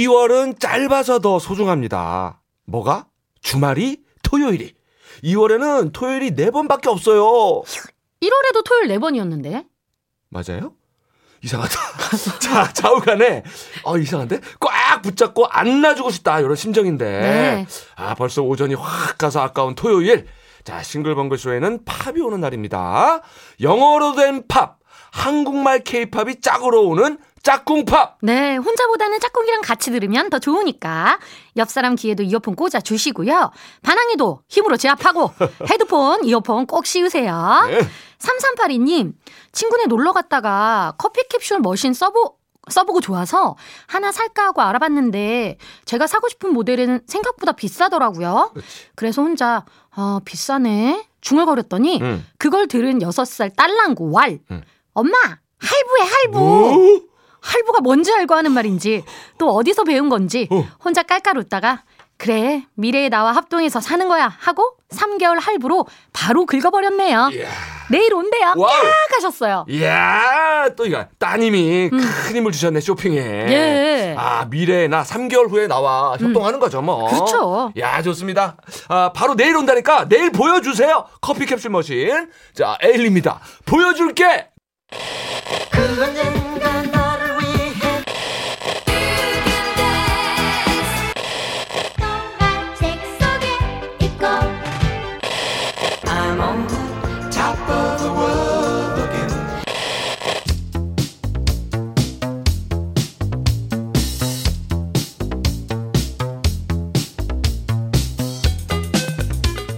2월은 짧아서 더 소중합니다. 뭐가? 주말이 토요일이. 2월에는 토요일이 4번밖에 없어요. 1월에도 토요일 4번이었는데. 맞아요? 이상하다. 자, 좌우간에, 어, 이상한데? 꽉 붙잡고 안 놔주고 싶다. 이런 심정인데. 네. 아, 벌써 오전이 확 가서 아까운 토요일. 자, 싱글벙글쇼에는 팝이 오는 날입니다. 영어로 된 팝. 한국말 케이팝이 짝으로 오는 짝꿍팝. 네, 혼자보다는 짝꿍이랑 같이 들으면 더 좋으니까 옆 사람 귀에도 이어폰 꽂아 주시고요. 반항에도 힘으로 제압하고 헤드폰, 이어폰 꼭 씌우세요. 네. 3382님, 친구네 놀러 갔다가 커피 캡슐 머신 써보 써보고 좋아서 하나 살까 하고 알아봤는데 제가 사고 싶은 모델은 생각보다 비싸더라고요. 그래서 혼자 아 비싸네 중얼거렸더니 음. 그걸 들은 6살 딸랑구 왈 음. 엄마 할부해 할부 뭐? 할부가 뭔지 알고 하는 말인지 또 어디서 배운 건지 어. 혼자 깔깔 웃다가 그래 미래에 나와 협동해서 사는 거야 하고 3개월 할부로 바로 긁어버렸네요. 이야. 내일 온대요. Wow. 야 가셨어요. 이야, 또 이거 따님이 큰 힘을 주셨네, 쇼핑에. 음. 예. 아, 미래에 나 3개월 후에 나와 협동하는 거죠, 뭐. 그렇죠. 야, 좋습니다. 아, 바로 내일 온다니까 내일 보여주세요. 커피 캡슐 머신. 자, 에일리입니다. 보여줄게!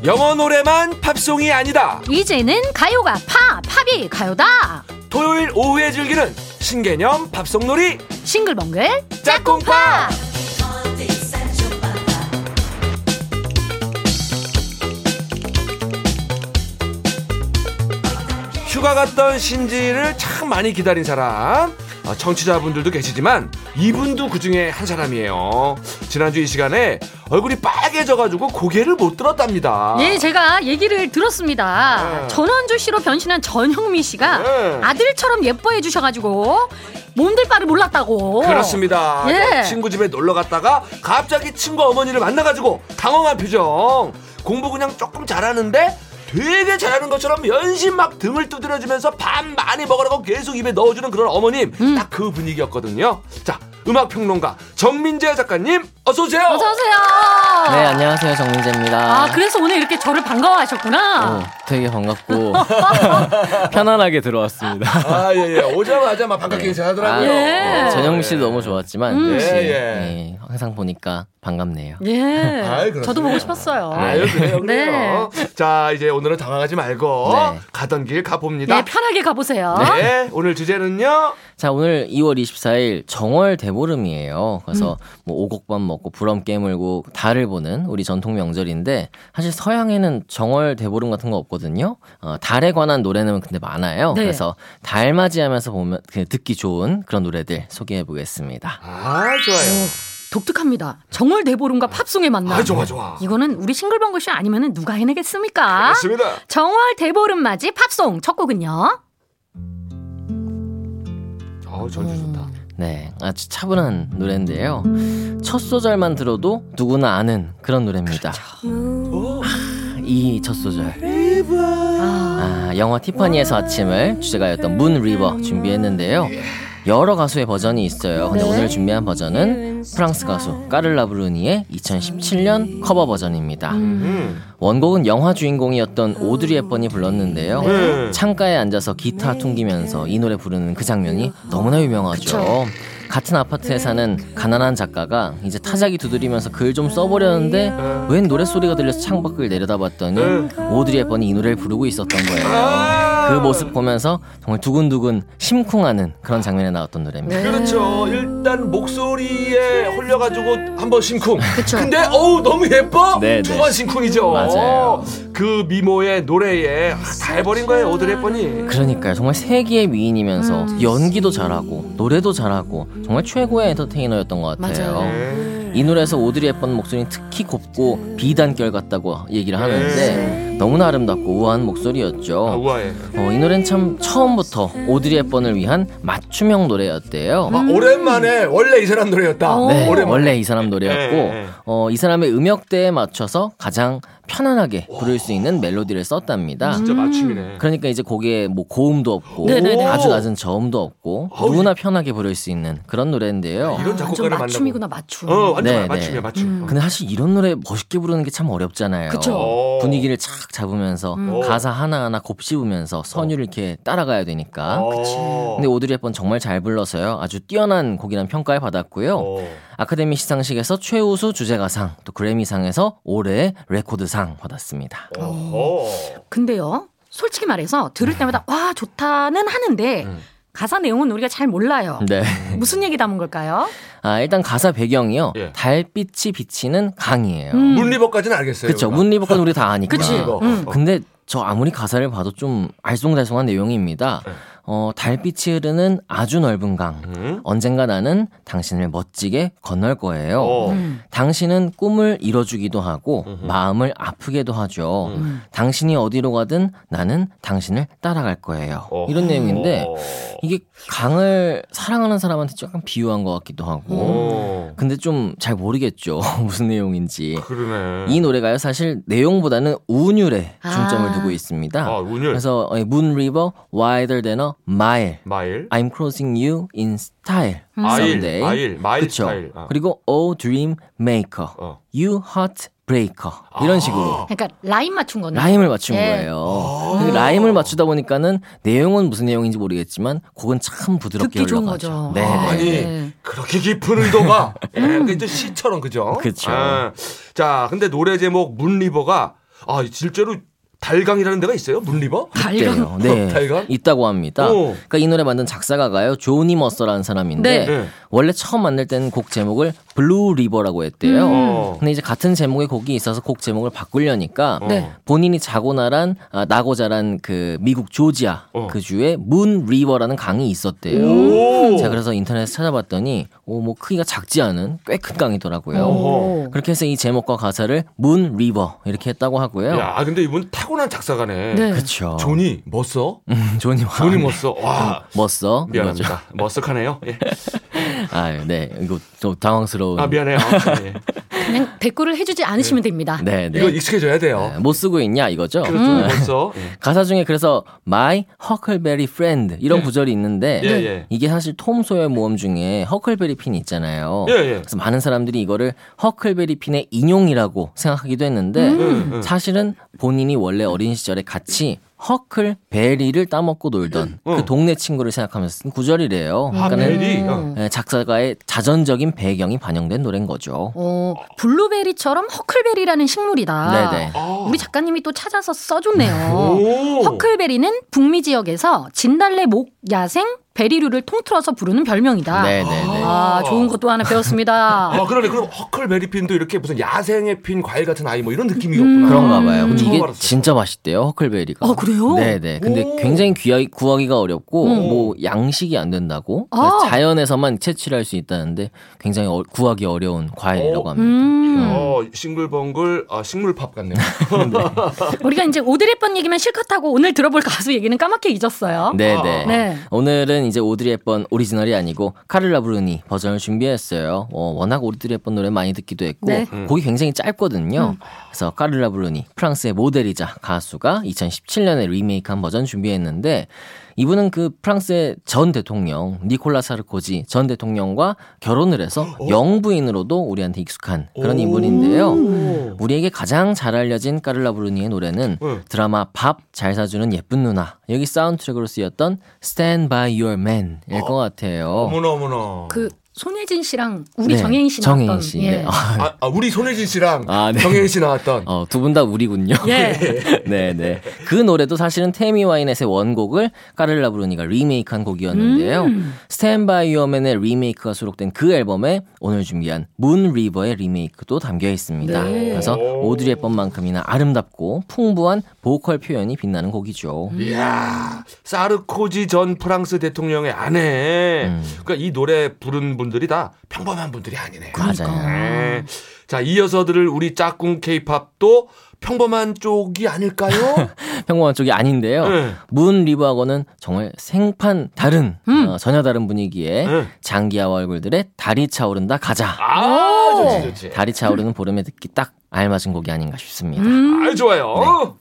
영어 노래만 팝송이 아니다. 이제는 가요가 파 팝이 가요다. 토요일 오후에 즐기는 신개념 팝송놀이 싱글벙글 짝꿍팝! 휴가 갔던 신지를 참 많이 기다린 사람 어, 청취자분들도 계시지만 이분도 그 중에 한 사람이에요 지난주 이 시간에 얼굴이 빨개져가지고 고개를 못 들었답니다 예, 제가 얘기를 들었습니다. 네. 전원주 씨로 변신한 전형미 씨가 네. 아들처럼 예뻐해 주셔가지고 몸들 바를 몰랐다고. 그렇습니다. 예. 친구 집에 놀러 갔다가 갑자기 친구 어머니를 만나가지고 당황한 표정. 공부 그냥 조금 잘하는데 되게 잘하는 것처럼 연신 막 등을 두드려주면서 밥 많이 먹으라고 계속 입에 넣어주는 그런 어머님. 음. 딱그 분위기였거든요. 자, 음악 평론가 정민재 작가님 어서 오세요. 어서 오세요. 네, 안녕하세요. 정민재입니다. 아, 그래서 오늘 이렇게 저를 반가워하셨구나. 어, 되게 반갑고 편안하게 들어왔습니다. 아, 예, 예. 오자마자 막 반갑게 인사하더라고요. 예. 어, 전영미 씨도 너무 좋았지만 음. 역시 예, 예. 예, 항상 보니까 반갑네요. 예. 아이, 그렇습니다. 저도 보고 싶었어요. 아유, 그래요, 네. 그래요. 자, 이제 오늘은 당황하지 말고 네. 가던 길 가봅니다. 네, 편하게 가보세요. 네, 오늘 주제는요. 자, 오늘 2월 24일 정월 대보름이에요. 그래서 뭐 오곡밥 먹고 부럼 깨물고 달을 보는 우리 전통 명절인데 사실 서양에는 정월 대보름 같은 거 없거든요. 어, 달에 관한 노래는 근데 많아요. 네. 그래서 달 맞이하면서 보면 그 듣기 좋은 그런 노래들 소개해 보겠습니다. 아, 좋아요. 독특합니다. 정월 대보름과 팝송의 만남. 아, 좋아, 좋아. 이거는 우리 싱글벙글 쇼 아니면 누가 해내겠습니까? 맞습니다. 정월 대보름 맞이 팝송 첫 곡은요. 어, 전주 좋다. 네, 아주 차분한 노래인데요. 첫 소절만 들어도 누구나 아는 그런 노래입니다. 이 첫 소절. 아, 아, 영화 티파니에서 아침을 주제가였던 Moon River 준비했는데요. 여러 가수의 버전이 있어요. 근데 네. 오늘 준비한 버전은 프랑스 가수 까를라 브루니의 2017년 커버 버전입니다. 음. 원곡은 영화 주인공이었던 오드리 헵번이 불렀는데요. 네. 창가에 앉아서 기타 퉁기면서 이 노래 부르는 그 장면이 너무나 유명하죠. 같은 아파트에 사는 가난한 작가가 이제 타자기 두드리면서 글 좀 써보려는데 웬 노랫소리가 들려서 창밖을 내려다봤더니 오드리 헵번이 이 노래를 부르고 있었던 거예요. 그 모습 보면서 정말 두근두근 심쿵하는 그런 장면에 나왔던 노래입니다. 그렇죠. 일단 목소리에 홀려가지고 한 번 심쿵. 그쵸. 근데 어우 너무 예뻐. 네, 두 네. 번 심쿵이죠. 맞아요. 그 미모의 노래에 아, 다 해버린 거예요 헵번이. 그러니까요. 정말 세계의 미인이면서 연기도 잘하고 노래도 잘하고 정말 최고의 엔터테이너였던 것 같아요. 맞아요. 네. 이 노래에서 오드리 헵번 목소리는 특히 곱고 비단결 같다고 얘기를 하는데 너무나 아름답고 우아한 아, 목소리였죠. 우아해. 어, 이 노래는 참 처음부터 오드리 헵번을 위한 맞춤형 노래였대요. 아, 오랜만에 원래 이 사람 노래였다. 어. 네, 오랜만에. 원래 이 사람 노래였고 예, 예. 어, 이 사람의 음역대에 맞춰서 가장 편안하게 부를 수 있는 멜로디를 썼답니다. 진짜 맞춤이네. 그러니까 이제 곡에 뭐 고음도 없고 네네네. 아주 낮은 저음도 없고 어우, 누구나 편하게 부를 수 있는 그런 노래인데요. 이런 아, 작곡가를 완전 맞춤이구나. 맞춤. 어, 완전 네, 맞춤이야, 네. 맞춤. 근데 사실 이런 노래 멋있게 부르는 게 참 어렵잖아요. 그쵸. 어. 분위기를 착 잡으면서 음. 가사 하나하나 곱씹으면서 선율을 이렇게 따라가야 되니까. 어. 근데 오드리 헵번 정말 잘 불러서요. 아주 뛰어난 곡이란 평가를 받았고요. 어. 아카데미 시상식에서 최우수 주제가상, 또 그래미상에서 올해의 레코드상 받았습니다. 어. 근데요, 솔직히 말해서 들을 때마다 와 좋다는 하는데 음. 가사 내용은 우리가 잘 몰라요. 네. 무슨 얘기 담은 걸까요? 아, 일단 가사 배경이요. 예. 달빛이 비치는 강이에요. 음. Moon River까지는 알겠어요. 그쵸. 우리가. Moon River건 우리 다 아니까. 그치. 음. 어. 근데 저 아무리 가사를 봐도 좀 알쏭달쏭한 내용입니다. 네. 어, 달빛이 흐르는 아주 넓은 강. 음. 언젠가 나는 당신을 멋지게 건널 거예요. 어. 음. 당신은 꿈을 이뤄주기도 하고 음흠. 마음을 아프게도 하죠. 음. 당신이 어디로 가든 나는 당신을 따라갈 거예요. 어. 이런 내용인데 어. 이게 강을 사랑하는 사람한테 약간 비유한 것 같기도 하고. 어. 근데 좀 잘 모르겠죠. 무슨 내용인지. 그러네. 이 노래가요 사실 내용보다는 운율에 중점을 아. 두고 있습니다. 아, 운율. 그래서 어, Moon River wider mile. Mile. I'm crossing you in style. 아일. someday. Mile. Mile 그쵸? 스타일. 아. 그리고 Oh Dream Maker, 어. You Heart Breaker 이런 식으로 그러니까 rhyme 맞춘 거네. rhyme을 맞춘 예. 거예요. 근데 라임을 맞추다 보니까는 내용은 무슨 내용인지 모르겠지만 곡은 참 부드럽게 듣기 좋은 흘러가죠. 거죠. 네. 아, 아니 네. 그렇게 깊은 의도가 예, 그게 시처럼 그죠? 그쵸. 아, 자, 근데 노래 제목 Moon River가 아 실제로 달강이라는 데가 있어요? Moon River? 있대요. 네. 달강? 있다고 합니다. 오. 그러니까 이 노래 만든 작사가가요. 조니 머서라는 사람인데 네. 네. 원래 처음 만들 때는 곡 제목을 Blue River라고 했대요. 어. 근데 이제 같은 제목의 곡이 있어서 곡 제목을 바꾸려니까 네. 본인이 자고 나란 아, 나고 자란 그 미국 조지아 어. 그 주에 Moon River라는 강이 있었대요. 오. 제가 그래서 인터넷에 찾아봤더니 오, 뭐 크기가 작지 않은 꽤 큰 강이더라고요. 어허. 그렇게 해서 이 제목과 가사를 Moon River 이렇게 했다고 하고요. 야, 근데 이분 타고난 작사가네. 네. 그렇죠. 조니 멋써? 음, 조니 와. 조니 멋써. 와. 멋써. 미안합니다. 멋쓱하네요. 예. 아, 네. 이거 좀 당황스러운. 아 미안해요. 예. 그냥 대꾸를 해주지 않으시면 됩니다. 네, 네. 이거 익숙해져야 돼요. 네, 못 쓰고 있냐 이거죠. 그렇죠. 네. 멋써. 예. 가사 중에 그래서 My Huckleberry Friend 이런 예. 구절이 있는데 예, 예. 이게 사실 톰 소여의 모험 중에 허클베리 핀 있잖아요. 예, 예. 그래서 많은 사람들이 이거를 허클베리 핀의 인용이라고 생각하기도 했는데 음, 음. 사실은 본인이 원래 어린 시절에 같이 huckleberry를 따먹고 놀던 어. 그 동네 친구를 생각하면서 쓴 구절이래요. 아, 그러니까는 berry. 어. 음. 예, 작사가의 자전적인 배경이 반영된 노래인 거죠. 어, 블루베리처럼 huckleberry라는 식물이다. 네네. 아. 우리 작가님이 또 찾아서 써줬네요. 오. huckleberry는 북미 지역에서 진달래 목 야생 berry류를 통틀어서 부르는 별명이다. 네네네. 아, 좋은 것도 하나 배웠습니다. 아 그러네. 그럼 허클베리핀도 이렇게 무슨 야생에 핀 과일 같은 아이 뭐 이런 느낌이었구나. 그런가 봐요. 근데 이게 알았어요. 진짜 맛있대요, 허클베리가. 아, 그래요? 네네. 근데 오. 굉장히 귀하, 구하기가 어렵고, 음. 뭐, 양식이 안 된다고. 아. 그래서 자연에서만 채취를 할 수 있다는데, 굉장히 어- 구하기 어려운 과일이라고 어. 합니다. 음. 어 싱글벙글 아 식물팝 같네요. 우리가 이제 오드리 헵번 얘기만 실컷 하고 오늘 들어볼 가수 얘기는 까맣게 잊었어요. 네네. 네. 오늘은 이제 오드리 헵번 오리지널이 아니고 카를라 브루니 버전을 준비했어요. 어, 워낙 오드리 헵번 노래 많이 듣기도 했고 네. 곡이 굉장히 짧거든요. 그래서 카를라 브루니 프랑스의 모델이자 가수가 2017년에 리메이크한 버전 준비했는데 이분은 그 프랑스의 전 대통령 니콜라 사르코지 전 대통령과 결혼을 해서 영부인으로도 우리한테 익숙한 그런 인물인데요. 우리에게 가장 잘 알려진 까를라 브루니의 노래는 응. 드라마 밥 잘 사주는 예쁜 누나 여기 사운드트랙으로 쓰였던 Stand by Your Man일 것 같아요. 어머나 어머나. 그 손예진 씨랑 우리 네, 정혜인 씨 정혜인 나왔던 씨. 예. 네. 아, 아, 아, 우리 손예진 씨랑 아, 네. 정해인 씨 나왔던 어, 두 분 다 우리군요. 예. 네, 네. 그 노래도 사실은 태미 와이넷의 원곡을 까를라 브루니가 리메이크한 곡이었는데요. 음. Stand by Your Man의 리메이크가 수록된 그 앨범에 오늘 준비한 Moon River의 리메이크도 담겨 있습니다. 네. 그래서 오드리 헵번만큼이나 아름답고 풍부한 보컬 표현이 빛나는 곡이죠. 이야 사르코지 전 프랑스 대통령의 아내. 음. 그러니까 이 노래 부른 분 들이 다 평범한 분들이 아니네요. 맞아요. 네. 자, 이어서 들을 우리 짝꿍 케이팝도 평범한 쪽이 아닐까요? 평범한 쪽이 아닌데요. 네. 문 리버하고는 정말 생판 다른 음. 어, 전혀 다른 분위기의 네. 장기하와 얼굴들의 달이 차오른다 가자. 아, 오. 좋지, 좋지. 달이 차오르는 보름에 듣기 딱 알맞은 곡이 아닌가 싶습니다. 음. 아, 좋아요. 네.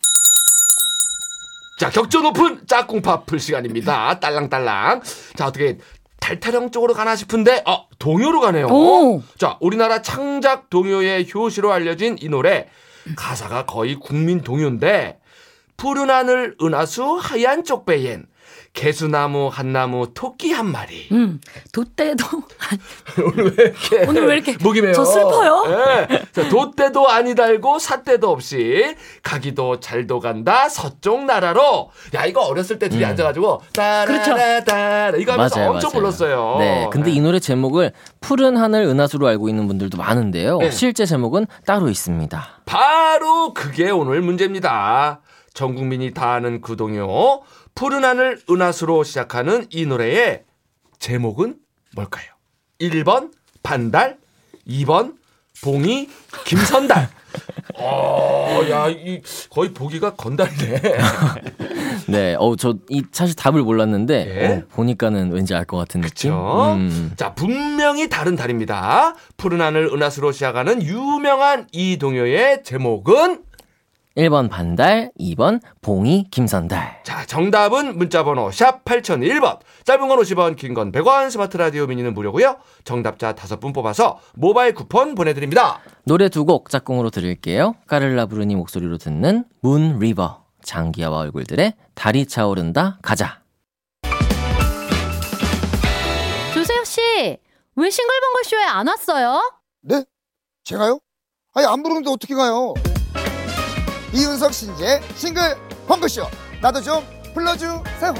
자, 격조 높은 짝꿍 팝 풀 시간입니다. 딸랑딸랑. 자, 어떻게 달타령 쪽으로 가나 싶은데, 어, 동요로 가네요. 오. 자, 우리나라 창작 동요의 효시로 알려진 이 노래. 가사가 거의 국민 동요인데, 푸른 하늘 은하수 하얀 쪽배엔 개수나무 한 나무 토끼 한 마리. 음. 돛대도 오늘 왜 이렇게 오늘 왜 이렇게 목이 메요? 저 슬퍼요? 예. 자, 돛대도 아니 달고 삿대도 없이 가기도 잘도 간다 서쪽 나라로. 야 이거 어렸을 때 둘이 앉아가지고 따라라따 이거 하면서 맞아요, 엄청 어. 맞아요. 불렀어요. 네, 근데 이 노래 제목을 푸른 하늘 은하수로 알고 있는 분들도 많은데요. 네. 실제 제목은 따로 있습니다. 바로 그게 오늘 문제입니다. 전 국민이 다 아는 그 동요 푸른 하늘 은하수로 시작하는 이 노래의 제목은 뭘까요? 1번 반달, 2번 봉이 김선달. 어, 야, 이 거의 보기가 건달이네. 네, 어, 저 이 사실 답을 몰랐는데 예? 어, 보니까는 왠지 알 것 같은 느낌. 그쵸? 음. 자, 분명히 다른 달입니다. 푸른 하늘 은하수로 시작하는 유명한 이 동요의 제목은 1번 반달, 2번 봉이 김선달. 자, 정답은 문자번호 샵 8001번. 짧은 건 50원, 긴 건 100원, 스마트 라디오 미니는 무료고요. 정답자 5분 뽑아서 모바일 쿠폰 보내드립니다. 노래 두 곡 짝꿍으로 들을게요. 까를라 브루니 목소리로 듣는 Moon River. 장기하와 얼굴들의 달이 차오른다 가자. 조세혁 씨, 왜 싱글벙글 쇼에 안 왔어요? 네? 제가요? 아니 안 부르는데 어떻게 가요? 이윤석 신재 싱글 펑크쇼 나도 좀 불러주세요.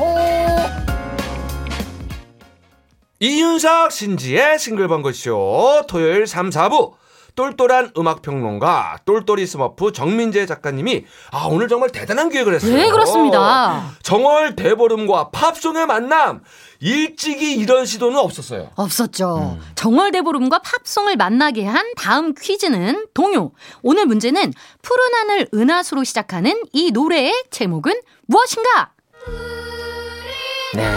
이윤석 신지의 싱글 벙글쇼 토요일 3, 4부 똘똘한 음악평론가 똘똘이 스머프 정민재 작가님이 아 오늘 정말 대단한 기획을 했어요. 네, 그렇습니다. 정월 대보름과 팝송의 만남 일찍이 이런 시도는 없었어요. 없었죠. 정월 대보름과 팝송을 만나게 한 다음 퀴즈는 동요. 오늘 문제는 푸른 하늘 은하수로 시작하는 이 노래의 제목은 무엇인가? 네.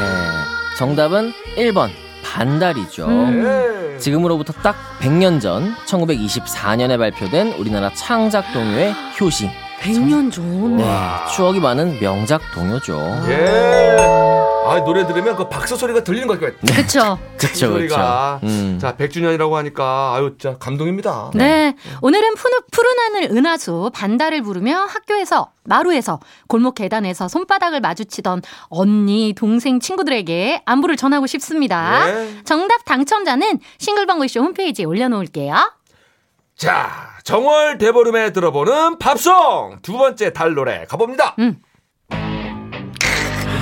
정답은 1번 반달이죠. 네. 지금으로부터 딱 100년 전 1924년에 발표된 우리나라 창작 동요의 효시. 100년 전. 네. 추억이 많은 명작 동요죠. 예. 아 노래 들으면 그 박수 소리가 들리는 것 같아요. 그쵸. 그쵸, 소리가. 그쵸. 음. 자 100주년이라고 하니까 아유 진짜 감동입니다. 네. 오늘은 푸른, 푸른 하늘 은하수 반달을 부르며 학교에서, 마루에서, 골목 계단에서 손바닥을 마주치던 언니, 동생, 친구들에게 안부를 전하고 싶습니다. 네. 정답 당첨자는 싱글벙글쇼 홈페이지에 올려놓을게요. 자 정월 대보름에 들어보는 팝송 두 번째 달 노래 가봅니다. 음.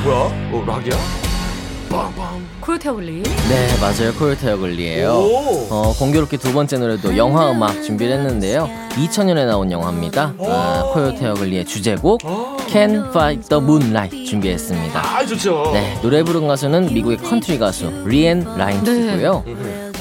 뭐야? 어 락이야? 빵빵. Coyote Ugly. 네, 맞아요. Coyote Ugly예요. 오. 어, 공교롭게 두 번째 노래도 영화 음악 준비를 했는데요. 2000년에 나온 영화입니다. 아, Coyote Ugly의 주제곡 Can Fight the Moonlight 준비했습니다. 아 좋죠. 네, 노래 부른 가수는 미국의 컨트리 가수 리엔 라임스고요.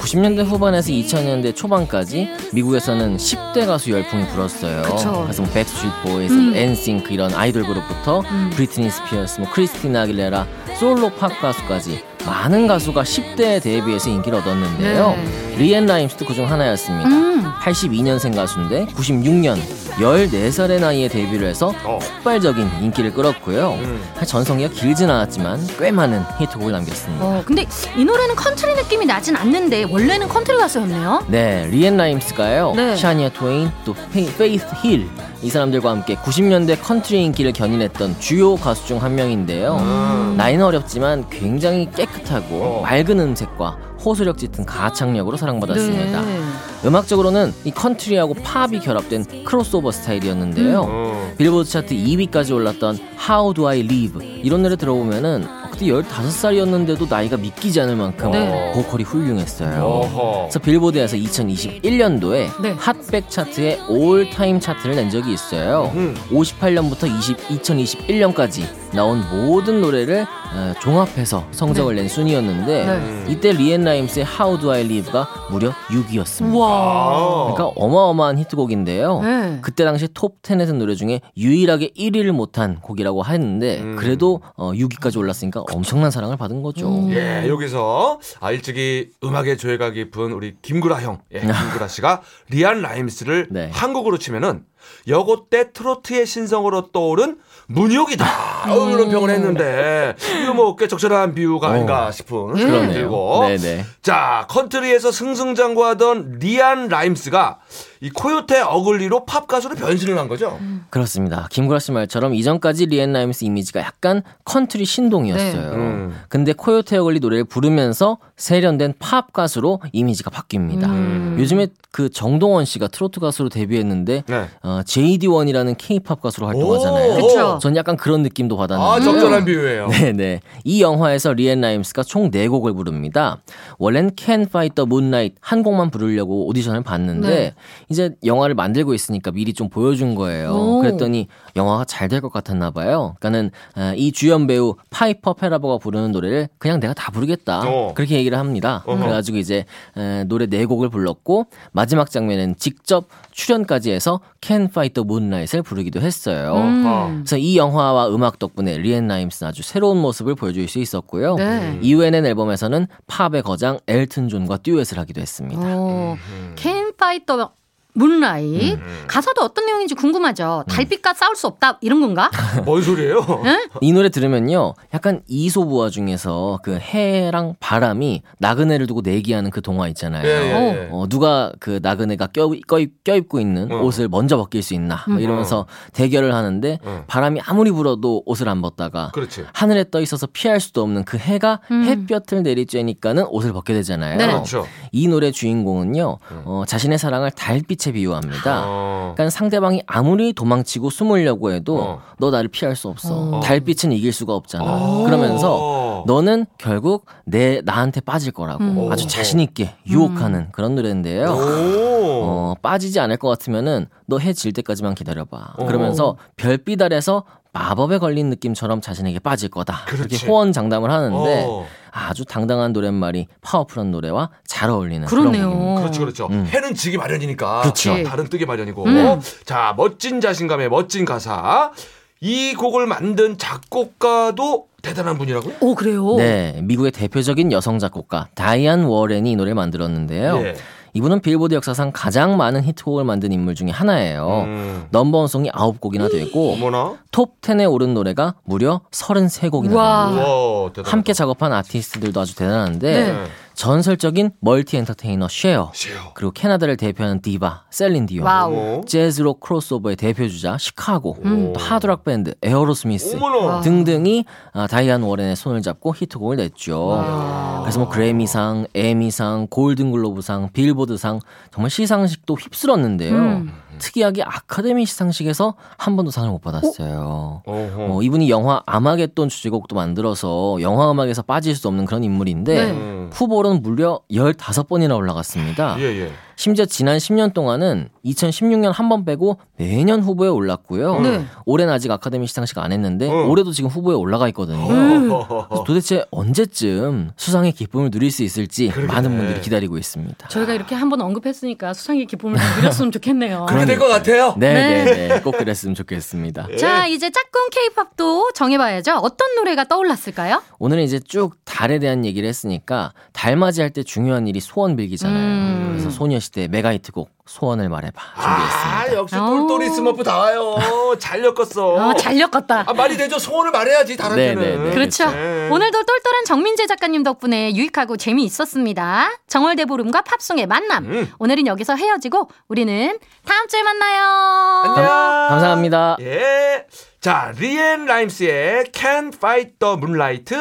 90년대 후반에서 2000년대 초반까지 미국에서는 10대 가수 열풍이 불었어요. 그쵸. 그래서 뭐 백스트리트 보이즈, 음. 엔싱크 이런 아이돌 그룹부터 브리트니 스피어스, 뭐 크리스티나 아길레라, 솔로 팝 가수까지 많은 가수가 10대에 데뷔해서 인기를 얻었는데요. 리엔 라임스도 그중 하나였습니다. 음. 82년생 가수인데 96년 14살의 나이에 데뷔를 해서 어. 폭발적인 인기를 끌었고요. 음. 전성기가 길진 않았지만 꽤 많은 히트곡을 남겼습니다. 어, 근데 이 노래는 컨트리 느낌이 나진 않는데 원래는 컨트리 가수였네요. 네, 리엔 라임스가요. 네. 샤니아 트웨인, 또 페이, 페이스 힐. 이 사람들과 함께 90년대 컨트리 인기를 견인했던 주요 가수 중 한 명인데요. 음. 나이는 어렸지만 굉장히 깨끗하고 어. 맑은 음색과 호소력 짙은 가창력으로 사랑받았습니다. 네. 음악적으로는 이 컨트리하고 팝이 결합된 크로스오버 스타일이었는데요. 어. 빌보드 차트 2위까지 올랐던 How Do I Live 이런 노래 들어보면은 그때 15살이었는데도 나이가 믿기지 않을 만큼 네. 보컬이 훌륭했어요. 어허. 그래서 빌보드에서 2021년도에 네. 핫백 차트의 all-time 차트를 낸 적이 있어요. 음. 58년부터 20, 2021년까지 나온 모든 노래를 어, 종합해서 성적을 낸 순위였는데 네. 이때 리앤 라임스의 How Do I Live가 무려 6위였습니다. 우와. 그러니까 어마어마한 히트곡인데요. 네. 그때 당시 톱 10에 든 노래 중에 유일하게 1위를 못한 곡이라고 했는데 음. 그래도 어, 6위까지 올랐으니까 엄청난 사랑을 받은 거죠. 예, 여기서 아 일찍이 음악의 조예가 깊은 우리 김구라 형, 예, 김구라 씨가 리안 라임스를 네. 한국으로 치면은 여고 때 트로트의 신성으로 떠오른 문희옥이다 이런 평을 했는데 이거 뭐 꽤 적절한 비유가 아닌가 싶은 생각이. 들고 네네. 자 컨트리에서 승승장구하던 리안 라임스가 이 Coyote Ugly로 팝 가수로 변신을 한 거죠. 그렇습니다. 김구라 씨 말처럼 이전까지 리앤 라임스 이미지가 약간 컨트리 신동이었어요. 네. 음. 근데 Coyote Ugly 노래를 부르면서 세련된 팝 가수로 이미지가 바뀝니다. 음. 요즘에 그 정동원 씨가 트로트 가수로 데뷔했는데 네. 어, JD1이라는 K-팝 가수로 활동하잖아요. 오. 그쵸. 전 약간 그런 느낌도 받았는데. 아 적절한 비유예요. 네 네. 이 영화에서 리앤 라임스가 총 4곡을 부릅니다. 원래는 Can't Fight the Moonlight 한 곡만 부르려고 오디션을 봤는데 네. 이제 영화를 만들고 있으니까 미리 좀 보여준 거예요. 오. 그랬더니 영화가 잘 될 것 같았나 봐요. 그러니까는 아, 이 주연 배우 파이퍼 페라버가 부르는 노래를 그냥 내가 다 부르겠다. 어. 그렇게 얘기를 합니다. 그래가지고 이제 에, 노래 4곡을 불렀고 마지막 장면엔 직접 출연까지 해서 Can't Fight the Moonlight을 부르기도 했어요. 어. 그래서 이 영화와 음악 덕분에 리앤 라임스는 아주 새로운 모습을 보여줄 수 있었고요. 네. 이후에 낸 앨범에서는 팝의 거장 엘튼 존과 듀엣을 하기도 했습니다. 어, Can't Fight the Moonlight 음. 가사도 어떤 내용인지 궁금하죠. 달빛과 싸울 수 없다 이런 건가? 뭔 소리예요? 이 노래 들으면요, 약간 이솝우화 중에서 그 해랑 바람이 나그네를 두고 내기하는 그 동화 있잖아요. 예, 예, 예. 어, 누가 그 나그네가 껴, 껴입, 껴입 고 있는 어. 옷을 먼저 벗길 수 있나 뭐 이러면서 대결을 하는데 어. 바람이 아무리 불어도 옷을 안 벗다가 그렇지. 하늘에 떠 있어서 피할 수도 없는 그 해가 햇볕을 내리쬐니까는 옷을 벗게 되잖아요. 네. 그렇죠. 이 노래 주인공은요, 어, 자신의 사랑을 달빛 에 비유합니다. 어. 그러니까 상대방이 아무리 도망치고 숨으려고 해도 어. 너 나를 피할 수 없어. 어. 달빛은 이길 수가 없잖아. 어. 그러면서 너는 결국 내 나한테 빠질 거라고 음. 아주 자신 있게 유혹하는 그런 노래인데요. 오. 어, 빠지지 않을 것 같으면은 너 해 질 때까지만 기다려봐. 어. 그러면서 별빛 아래서 마법에 걸린 느낌처럼 자신에게 빠질 거다. 그렇지. 이렇게 호언 장담을 하는데 어. 아주 당당한 노랫말이 파워풀한 노래와 잘 어울리는 그런 그러네요. 곡입니다. 그렇죠, 그렇죠. 음. 해는 지기 마련이니까. 그렇죠. 달은 뜨기 마련이고. 음. 자, 멋진 자신감의 멋진 가사. 이 곡을 만든 작곡가도 대단한 분이라고요? 오 그래요. 네, 미국의 대표적인 여성 작곡가 다이안 워렌이 이 노래를 만들었는데요. 예. 이분은 빌보드 역사상 가장 많은 히트곡을 만든 인물 중에 하나예요. 음. number one song이 9곡이나 되고 어머나. 톱 10에 오른 노래가 무려 33곡이나 우와. 됩니다. 함께 작업한 아티스트들도 아주 대단한데 네. 전설적인 multi entertainer 쉐어 쉐어. 그리고 캐나다를 대표하는 디바 셀린 디온. 어? 재즈록 크로스오버의 대표 주자 시카고 음. 또 하드락 밴드 에어로스미스 어머나. 등등이 아, 다이안 워렌의 손을 잡고 히트곡을 냈죠. 그래서 뭐 그래미상, 에미상, 골든글로브상, 빌보드상 정말 시상식도 휩쓸었는데요. 음. 특이하게 아카데미 시상식에서 한 번도 상을 못 받았어요. 어허. 어, 이분이 영화 아마겟돈 주제곡도 만들어서 영화 음악에서 빠질 수 없는 그런 인물인데 네. 음. 후보로는 무려 15번이나 올라갔습니다. 예, 예. 심지어 지난 10년 동안은 2016년 한 번 빼고 매년 후보에 올랐고요. 네. 올해는 아직 아카데미 시상식 안 했는데 어. 올해도 지금 후보에 올라가 있거든요. 그래서 도대체 언제쯤 수상의 기쁨을 누릴 수 있을지 그러게. 많은 분들이 기다리고 있습니다. 저희가 이렇게 한 번 언급했으니까 수상의 기쁨을 좀 누렸으면 좋겠네요. 그렇게 될 것 같아요. 네, 네. 네, 네. 꼭 그랬으면 좋겠습니다. 자 이제 짝꿍 케이팝도 정해봐야죠. 어떤 노래가 떠올랐을까요? 오늘은 이제 쭉 달에 대한 얘기를 했으니까 달 맞이 할 때 중요한 일이 소원 빌기잖아요. 음. 그래서 소녀 시대 메가히트곡 소원을 말해봐 준비했습니다. 아, 역시. 똘똘이 스머프 다 와요. 잘 엮었어. 어, 잘 엮었다. 아, 말이 되죠. 소원을 말해야지, 달한테는. 네, 네, 네. 그렇죠. 네. 오늘도 똘똘한 정민재 작가님 덕분에 유익하고 재미있었습니다. 정월대 보름과 팝송의 만남. 음. 오늘은 여기서 헤어지고 우리는 다음 주에 만나요. 안녕. 감사합니다. 예. 자, 리앤 라임스의 Can't Fight the Moonlight,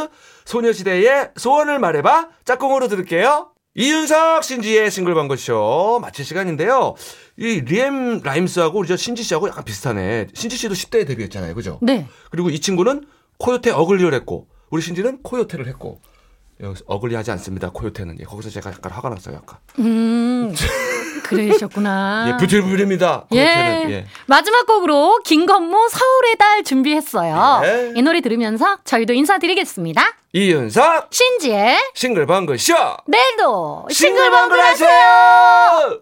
소녀시대의 소원을 말해봐, 짝꿍으로 들을게요. 이윤석 신지의 싱글벙글쇼 마칠 시간인데요. 이 리엠 라임스하고 우리 저 신지 씨하고 약간 비슷하네. 신지 씨도 10대에 데뷔했잖아요. 그죠? 네. 그리고 이 친구는 코요테 어글리를 했고, 우리 신지는 코요테를 했고, 어글리하지 않습니다. 코요테는. 예, 거기서 제가 약간 화가 났어요. 약간. 음. 그러셨구나. 예, 부들부들입니다. 예. 예. 마지막 곡으로 김건모 서울의 달 준비했어요. 예. 이 노래 들으면서 저희도 인사드리겠습니다. 이윤석 신지의 싱글벙글 쇼 내일도 싱글벙글 하세요.